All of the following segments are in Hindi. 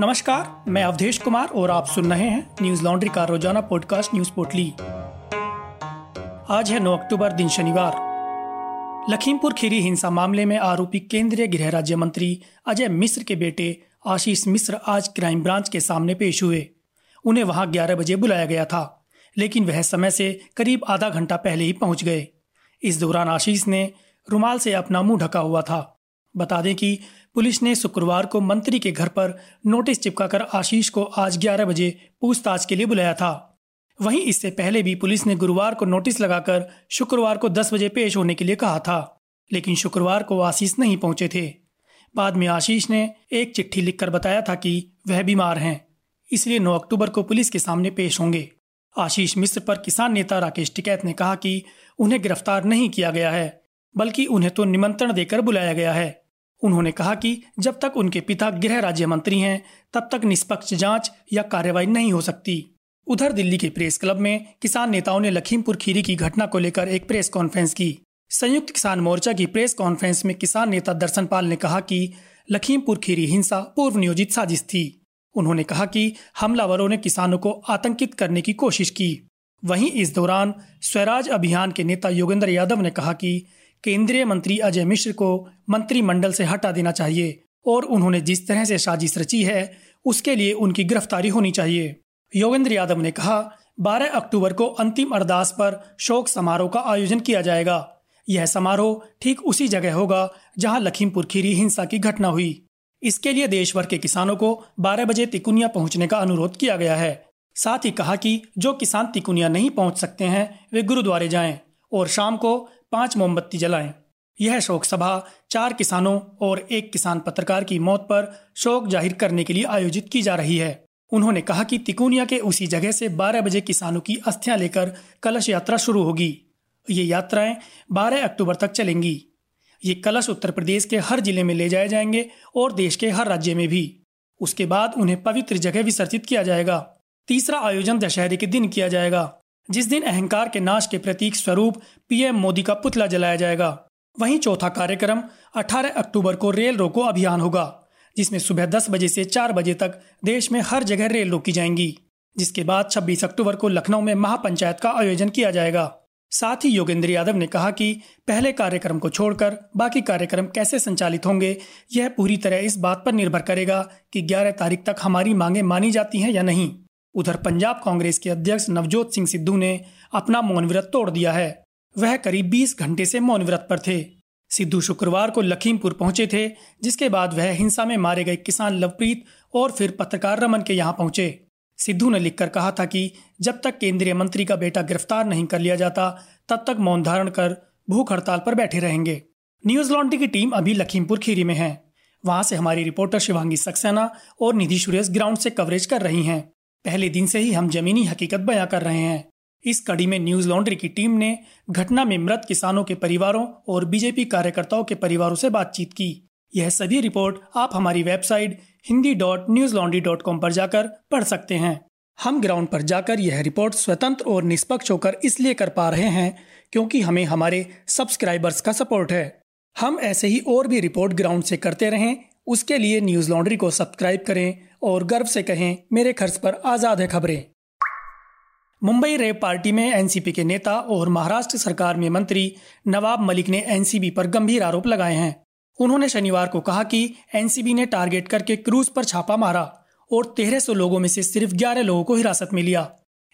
नमस्कार, मैं अवधेश कुमार और आप सुन रहे हैं न्यूज़ लॉन्ड्री का रोज़ाना पॉडकास्ट न्यूज़ पोटली आज है 9 अक्टूबर, दिन शनिवार। लखीमपुर खीरी हिंसा मामले में आरोपी केंद्रीय गृह राज्य मंत्री अजय मिश्र के बेटे आशीष मिश्र आज क्राइम ब्रांच के सामने पेश हुए। उन्हें वहाँ 11 बजे बुलाया गया था, लेकिन वह समय से करीब आधा घंटा पहले ही पहुँच गए। इस दौरान आशीष ने रुमाल से अपना मुँह ढका हुआ था। बता दें कि पुलिस ने शुक्रवार को मंत्री के घर पर नोटिस चिपकाकर आशीष को आज 11 बजे पूछताछ के लिए बुलाया था। वहीं इससे पहले भी पुलिस ने गुरुवार को नोटिस लगाकर शुक्रवार को 10 बजे पेश होने के लिए कहा था, लेकिन शुक्रवार को आशीष नहीं पहुँचे थे। बाद में आशीष ने एक चिट्ठी लिखकर बताया था कि वह बीमार हैं, इसलिए 9 अक्टूबर को पुलिस के सामने पेश होंगे। आशीष मिश्र पर किसान नेता राकेश टिकैत ने कहा कि उन्हें गिरफ़्तार नहीं किया गया है, बल्कि उन्हें तो निमंत्रण देकर बुलाया गया है। उन्होंने कहा कि जब तक उनके पिता गृह राज्य मंत्री हैं, तब तक निष्पक्ष जाँच या कार्रवाई नहीं हो सकती। उधर दिल्ली के प्रेस क्लब में किसान नेताओं ने लखीमपुर खीरी की घटना को लेकर एक प्रेस कॉन्फ्रेंस की। संयुक्त किसान मोर्चा की प्रेस कॉन्फ्रेंस में किसान नेता दर्शन पाल ने कहा कि लखीमपुर खीरी हिंसा पूर्व नियोजित साजिश थी। उन्होंने कहा कि हमलावरों ने किसानों को आतंकित करने की कोशिश की। वहीं इस दौरान स्वराज अभियान के नेता योगेंद्र यादव ने कहा कि केंद्रीय मंत्री अजय मिश्र को मंत्रिमंडल से हटा देना चाहिए और उन्होंने जिस तरह से साजिश रची है, उसके लिए उनकी गिरफ्तारी होनी चाहिए। योगेंद्र यादव ने कहा 12 अक्टूबर को अंतिम अरदास पर शोक समारोह का आयोजन किया जाएगा। यह समारोह ठीक उसी जगह होगा जहाँ लखीमपुर खीरी हिंसा की घटना हुई। इसके लिए देश भर के किसानों को 12 बजे तिकुनिया पहुँचने का अनुरोध किया गया है। साथ ही कहा कि जो किसान तिकुनिया नहीं पहुँच सकते हैं, वे गुरुद्वारे जाएँ और शाम को पाँच मोमबत्ती जलाएँ। यह शोक सभा चार किसानों और एक किसान पत्रकार की मौत पर शोक ज़ाहिर करने के लिए आयोजित की जा रही है। उन्होंने कहा कि तिकोनिया के उसी जगह से 12 बजे किसानों की अस्थियाँ लेकर कलश यात्रा शुरू होगी। ये यात्राएँ 12 अक्टूबर तक चलेंगी। ये कलश उत्तर प्रदेश के हर ज़िले में ले जाए जाएँगे और देश के हर राज्य में भी। उसके बाद उन्हें पवित्र जगह विसर्जित किया जाएगा। तीसरा आयोजन दशहरे के दिन किया जाएगा। जिस दिन अहंकार के नाश के प्रतीक स्वरूप पीएम मोदी का पुतला जलाया जाएगा, वहीं चौथा कार्यक्रम 18 अक्टूबर को रेल रोको अभियान होगा, जिसमें सुबह 10 बजे से 4 बजे तक देश में हर जगह रेल रोकी जाएँगी, जिसके बाद 26 अक्टूबर को लखनऊ में महापंचायत का आयोजन किया जाएगा। साथ ही योगेंद्र यादव ने कहा कि पहले कार्यक्रम को छोड़कर बाकी कार्यक्रम कैसे संचालित होंगे, यह पूरी तरह इस बात पर निर्भर करेगा कि 11 तारीख तक हमारी मांगे मानी जाती हैं या नहीं। उधर पंजाब कांग्रेस के अध्यक्ष नवजोत सिंह सिद्धू ने अपना मौन व्रत तोड़ दिया है। वह करीब 20 घंटे से मौन व्रत पर थे। सिद्धू शुक्रवार को लखीमपुर पहुँचे थे, जिसके बाद वह हिंसा में मारे गए किसान लवप्रीत और फिर पत्रकार रमन के यहाँ पहुँचे। सिद्धू ने लिखकर कहा था कि जब तक केंद्रीय मंत्री का बेटा गिरफ़्तार नहीं कर लिया जाता, तब तक मौन धारण कर भूख हड़ताल पर बैठे रहेंगे। न्यूज़ लॉन्ड्री की टीम अभी लखीमपुर खीरी में है। वहाँ से हमारी रिपोर्टर शिवांगी सक्सेना और निधि सुरेश ग्राउंड से कवरेज कर रही हैं। पहले दिन से ही हम जमीनी हकीकत बयां कर रहे हैं। इस कड़ी में न्यूज़ लॉन्ड्री की टीम ने घटना में मृत किसानों के परिवारों और बीजेपी कार्यकर्ताओं के परिवारों से बातचीत की। यह सभी रिपोर्ट आप हमारी website Hindi dot Newslaundry dot com पर जाकर पढ़ सकते हैं। हम ग्राउंड पर जाकर यह रिपोर्ट स्वतंत्र और निष्पक्ष होकर इसलिए कर पा रहे हैं क्योंकि हमें हमारे सब्सक्राइबर्स का सपोर्ट है। हम ऐसे ही और भी रिपोर्ट ग्राउंड से करते रहें, उसके लिए न्यूज़ लॉन्ड्री को सब्सक्राइब करें और गर्व से कहें, मेरे खर्च पर आज़ाद है खबरें। मुंबई रेप पार्टी में एनसीपी के नेता और महाराष्ट्र सरकार में मंत्री नवाब मलिक ने एनसीबी पर गंभीर आरोप लगाए हैं। उन्होंने शनिवार को कहा कि एनसीबी ने टारगेट करके क्रूज पर छापा मारा और तेरह सौ लोगों में से सिर्फ़ ग्यारह लोगों को हिरासत में लिया।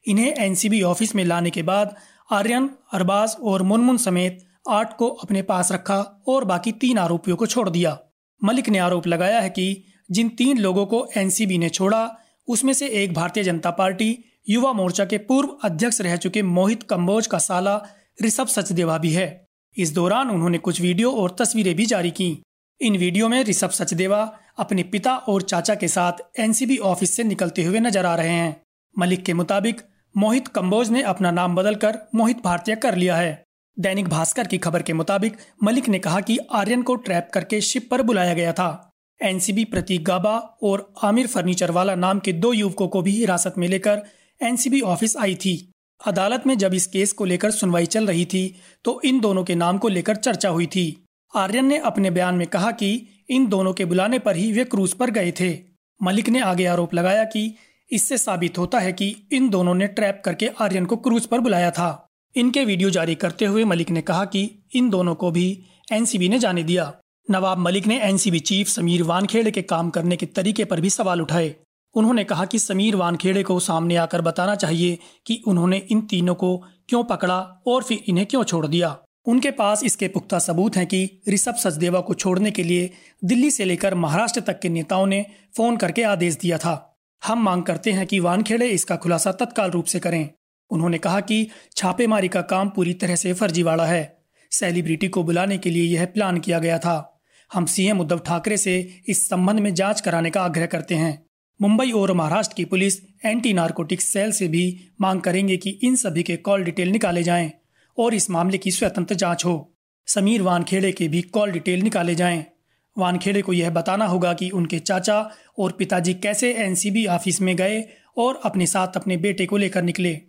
इन्हें एनसीबी ऑफ़िस में लाने के बाद आर्यन, अरबाज और मुनमुन समेत आठ को अपने पास रखा और बाकी तीन आरोपियों को छोड़ दिया। मलिक ने आरोप लगाया है कि जिन तीन लोगों को एनसीबी ने छोड़ा, उसमें से एक भारतीय जनता पार्टी, युवा मोर्चा के पूर्व अध्यक्ष रह चुके मोहित कंबोज का साला ऋषभ सचदेवा भी है। इस दौरान उन्होंने कुछ वीडियो और तस्वीरें भी जारी की। इन वीडियो में ऋषभ सचदेवा अपने पिता और चाचा के साथ एनसीबी ऑफ़िस से निकलते हुए नज़र आ रहे हैं। मलिक के मुताबिक, मोहित कंबोज ने अपना नाम बदलकर मोहित भारतीय कर लिया है। दैनिक भास्कर की खबर के मुताबिक, मलिक ने कहा कि आर्यन को ट्रैप करके शिप पर बुलाया गया था। एनसीबी प्रतीक गाबा और आमिर फर्नीचर वाला नाम के दो युवकों को भी हिरासत में लेकर एनसीबी ऑफ़िस आई थी। अदालत में जब इस केस को लेकर सुनवाई चल रही थी तो इन दोनों के नाम को लेकर चर्चा हुई थी। आर्यन ने अपने बयान में कहा कि इन दोनों के बुलाने पर ही वे क्रूज पर गए थे। मलिक ने आगे आरोप लगाया कि इससे साबित होता है कि इन दोनों ने ट्रैप करके आर्यन को क्रूज पर बुलाया था। इनके वीडियो जारी करते हुए मलिक ने कहा कि इन दोनों को भी एनसीबी ने जाने दिया। नवाब मलिक ने एनसीबी चीफ समीर वानखेड़े के काम करने के तरीके पर भी सवाल उठाए। उन्होंने कहा कि समीर वानखेड़े को सामने आकर बताना चाहिए कि उन्होंने इन तीनों को क्यों पकड़ा और फिर इन्हें क्यों छोड़ दिया। उनके पास इसके पुख्ता सबूत हैं कि ऋषभ सचदेवा को छोड़ने के लिए दिल्ली से लेकर महाराष्ट्र तक के नेताओं ने फ़ोन करके आदेश दिया था। हम मांग करते हैं कि वानखेड़े इसका खुलासा तत्काल रूप से करें। उन्होंने कहा कि छापेमारी का काम पूरी तरह से फर्जीवाड़ा है। सेलिब्रिटी को बुलाने के लिए यह प्लान किया गया था। हम सीएम उद्धव ठाकरे से इस संबंध में जाँच कराने का आग्रह करते हैं। मुंबई और महाराष्ट्र की पुलिस एंटी नार्कोटिक्स सेल से भी मांग करेंगे कि इन सभी के कॉल डिटेल निकाले जाएँ और इस मामले की स्वतंत्र जाँच हो। समीर वानखेड़े के भी कॉल डिटेल निकाले जाएँ। वानखेड़े को यह बताना होगा कि उनके चाचा और पिताजी कैसे एनसीबी ऑफ़िस में गए और अपने साथ अपने बेटे को लेकर निकले।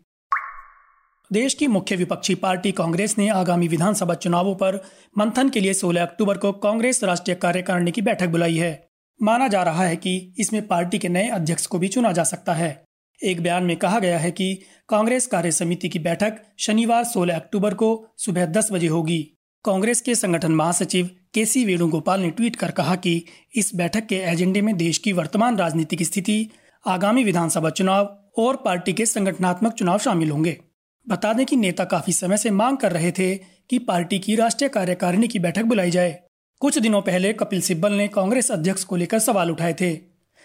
देश की मुख्य विपक्षी पार्टी कांग्रेस ने आगामी विधानसभा चुनावों पर मंथन के लिए 16 अक्टूबर को कांग्रेस राष्ट्रीय कार्यकारिणी की बैठक बुलाई है। माना जा रहा है कि इसमें पार्टी के नए अध्यक्ष को भी चुना जा सकता है। एक बयान में कहा गया है कि कांग्रेस कार्य समिति की बैठक शनिवार 16 अक्टूबर को सुबह 10 बजे होगी। कांग्रेस के संगठन महासचिव के सी वेणुगोपाल ने ट्वीट कर कहा कि इस बैठक के एजेंडे में देश की वर्तमान राजनीतिक स्थिति, आगामी विधानसभा चुनाव और पार्टी के संगठनात्मक चुनाव शामिल होंगे। बता दें कि नेता काफ़ी समय से मांग कर रहे थे कि पार्टी की राष्ट्रीय कार्यकारिणी की बैठक बुलाई जाए। कुछ दिनों पहले कपिल सिब्बल ने कांग्रेस अध्यक्ष को लेकर सवाल उठाए थे।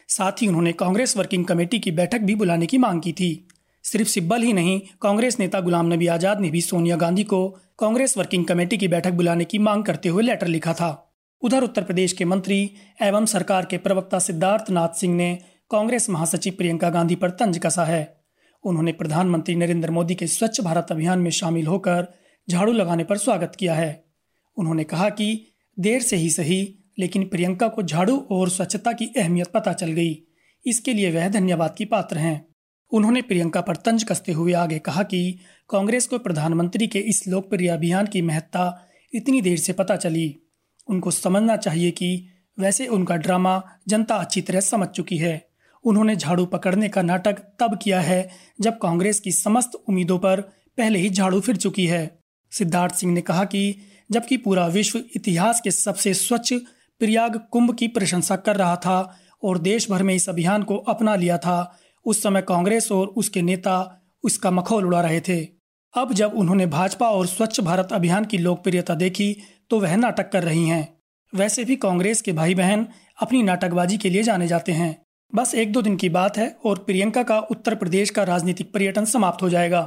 साथ ही उन्होंने कांग्रेस वर्किंग कमेटी की बैठक भी बुलाने की मांग की थी। सिर्फ़ सिब्बल ही नहीं, कांग्रेस नेता गुलाम नबी आज़ाद ने भी सोनिया गांधी को कांग्रेस वर्किंग कमेटी की बैठक बुलाने की मांग करते हुए लेटर लिखा था। उधर उत्तर प्रदेश के मंत्री एवं सरकार के प्रवक्ता सिद्धार्थ नाथ सिंह ने कांग्रेस महासचिव प्रियंका गांधी पर तंज कसा है। उन्होंने प्रधानमंत्री नरेंद्र मोदी के स्वच्छ भारत अभियान में शामिल होकर झाड़ू लगाने पर स्वागत किया है। उन्होंने कहा कि देर से ही सही, लेकिन प्रियंका को झाड़ू और स्वच्छता की अहमियत पता चल गई। इसके लिए वह धन्यवाद की पात्र हैं। उन्होंने प्रियंका पर तंज कसते हुए आगे कहा कि कांग्रेस को प्रधानमंत्री के इस लोकप्रिय अभियान की महत्ता इतनी देर से पता चली। उनको समझना चाहिए कि वैसे उनका ड्रामा जनता अच्छी तरह समझ चुकी है। उन्होंने झाड़ू पकड़ने का नाटक तब किया है जब कांग्रेस की समस्त उम्मीदों पर पहले ही झाड़ू फिर चुकी है। सिद्धार्थ सिंह ने कहा कि जबकि पूरा विश्व इतिहास के सबसे स्वच्छ प्रयाग कुंभ की प्रशंसा कर रहा था और देश भर में इस अभियान को अपना लिया था, उस समय कांग्रेस और उसके नेता उसका मखौल उड़ा रहे थे। अब जब उन्होंने भाजपा और स्वच्छ भारत अभियान की लोकप्रियता देखी तो वह नाटक कर रही हैं। वैसे भी कांग्रेस के भाई बहन अपनी नाटकबाजी के लिए जाने जाते हैं। बस एक दो दिन की बात है और प्रियंका का उत्तर प्रदेश का राजनीतिक पर्यटन समाप्त हो जाएगा।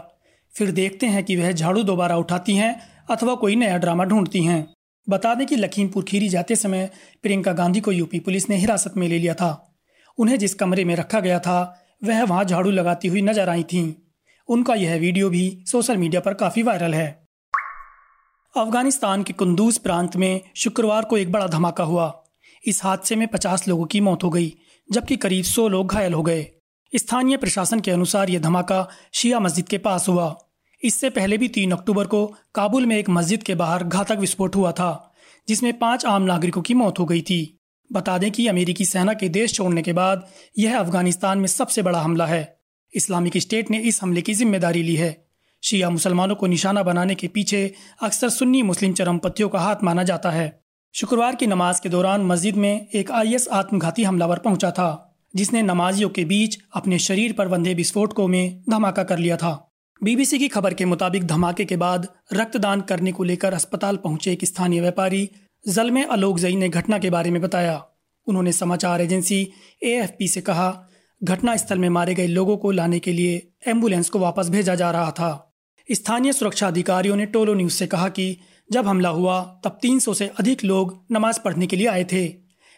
फिर देखते हैं कि वह झाड़ू दोबारा उठाती हैं अथवा कोई नया ड्रामा ढूंढती हैं। बता दें कि लखीमपुर खीरी जाते समय प्रियंका गांधी को यूपी पुलिस ने हिरासत में ले लिया था। उन्हें जिस कमरे में रखा गया था, वह वहाँ झाड़ू लगाती हुई नज़र आई थीं। उनका यह वीडियो भी सोशल मीडिया पर काफ़ी वायरल है। अफ़गानिस्तान के कुंदूज प्रांत में शुक्रवार को एक बड़ा धमाका हुआ। इस हादसे में पचास लोगों की मौत हो गई जबकि करीब सौ लोग घायल हो गए। स्थानीय प्रशासन के अनुसार यह धमाका शिया मस्जिद के पास हुआ। इससे पहले भी तीन अक्टूबर को काबुल में एक मस्जिद के बाहर घातक विस्फोट हुआ था, जिसमें पाँच आम नागरिकों की मौत हो गई थी। बता दें कि अमेरिकी सेना के देश छोड़ने के बाद यह अफ़गानिस्तान में सबसे बड़ा हमला है। इस्लामिक स्टेट ने इस हमले की ज़िम्मेदारी ली है। शिया मुसलमानों को निशाना बनाने के पीछे अक्सर सुन्नी मुस्लिम चरमपंथियों का हाथ माना जाता है। शुक्रवार की नमाज़ के दौरान मस्जिद में एक आईएस आत्मघाती हमलावर पहुँचा था, जिसने नमाजियों के बीच अपने शरीर पर बंधे विस्फोटकों में धमाका कर लिया था। बीबीसी की खबर के मुताबिक धमाके के बाद रक्तदान करने को लेकर अस्पताल पहुँचे एक स्थानीय व्यापारी जलमे अलोक जई ने घटना के बारे में बताया। उन्होंने समाचार एजेंसी एएफपी से कहा घटना स्थल में मारे गए लोगों को लाने के लिए एंबुलेंस को वापस भेजा जा रहा था। स्थानीय सुरक्षा अधिकारियों ने टोलो न्यूज़ से कहा कि जब हमला हुआ, तब 300 से अधिक लोग नमाज़ पढ़ने के लिए आए थे।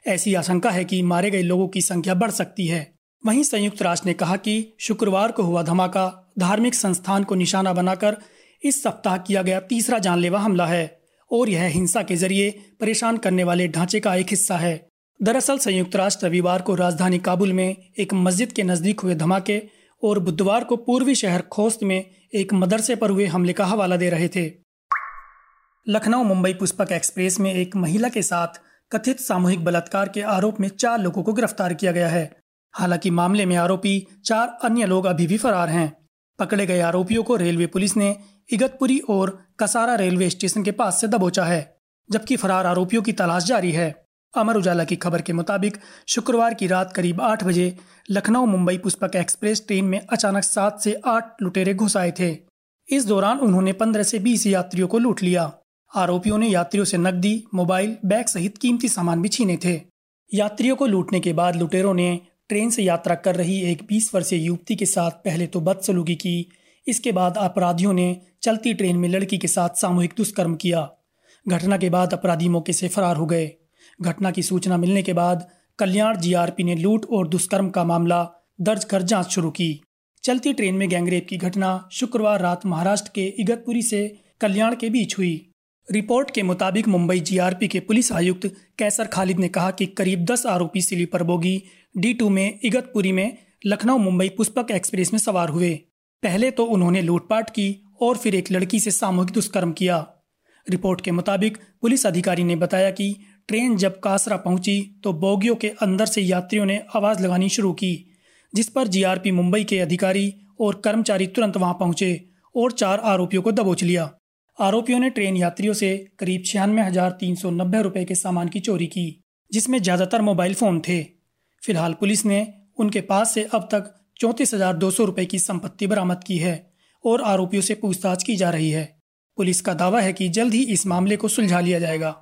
ऐसी आशंका है कि मारे गए लोगों की संख्या बढ़ सकती है। वहीं संयुक्त राष्ट्र ने कहा कि शुक्रवार को हुआ धमाका, धार्मिक संस्थान को निशाना बनाकर इस सप्ताह किया गया तीसरा जानलेवा हमला है, और यह हिंसा के ज़रिए परेशान करने वाले ढांचे का एक हिस्सा है। दरअसल संयुक्त राष्ट्र रविवार को राजधानी काबुल में एक मस्जिद के नज़दीक हुए धमाके और बुधवार को पूर्वी शहर खोस्त में एक मदरसे पर हुए हमले का हवाला दे रहे थे। लखनऊ मुंबई पुष्पक एक्सप्रेस में एक महिला के साथ कथित सामूहिक बलात्कार के आरोप में चार लोगों को गिरफ़्तार किया गया है। हालाँकि मामले में आरोपी चार अन्य लोग अभी भी फरार हैं। पकड़े गए आरोपियों को रेलवे पुलिस ने इगतपुरी और कसारा रेलवे स्टेशन के पास से दबोचा है, जबकि फरार आरोपियों की तलाश जारी है। अमर उजाला की खबर के मुताबिक, शुक्रवार की रात करीब आठ बजे लखनऊ मुंबई पुष्पक एक्सप्रेस ट्रेन में अचानक सात से आठ लुटेरे घुस आए थे। इस दौरान उन्होंने पंद्रह से बीस यात्रियों को लूट लिया। आरोपियों ने यात्रियों से नकदी, मोबाइल, बैग सहित कीमती सामान भी छीने थे। यात्रियों को लूटने के बाद लुटेरों ने ट्रेन से यात्रा कर रही एक 20 वर्षीय युवती के साथ पहले तो बदसलूकी की, इसके बाद अपराधियों ने चलती ट्रेन में लड़की के साथ सामूहिक दुष्कर्म किया। घटना के बाद अपराधी मौके से फरार हो गए। घटना की सूचना मिलने के बाद कल्याण जीआरपी ने लूट और दुष्कर्म का मामला दर्ज कर जाँच शुरू की। चलती ट्रेन में गैंगरेप की घटना शुक्रवार रात महाराष्ट्र के इगतपुरी से कल्याण के बीच हुई। रिपोर्ट के मुताबिक मुंबई जीआरपी के पुलिस आयुक्त कैसर खालिद ने कहा कि करीब 10 आरोपी स्लीपर बोगी डी टू में इगतपुरी में लखनऊ मुंबई पुष्पक एक्सप्रेस में सवार हुए। पहले तो उन्होंने लूटपाट की और फिर एक लड़की से सामूहिक दुष्कर्म किया। रिपोर्ट के मुताबिक पुलिस अधिकारी ने बताया कि ट्रेन जब कासरा पहुँची तो बोगियों के अंदर से यात्रियों ने आवाज़ लगानी शुरू की, जिस पर जीआरपी मुंबई के अधिकारी और कर्मचारी तुरंत वहाँ पहुँचे और चार आरोपियों को दबोच लिया। आरोपियों ने ट्रेन यात्रियों से करीब छियानवे हज़ार तीन सौ नब्बे रुपए के सामान की चोरी की, जिसमें ज़्यादातर मोबाइल फ़ोन थे। फ़िलहाल पुलिस ने उनके पास से अब तक चौंतीस हज़ार दो सौ रुपए की संपत्ति बरामद की है और आरोपियों से पूछताछ की जा रही है। पुलिस का दावा है कि जल्द ही इस मामले को सुलझा लिया जाएगा।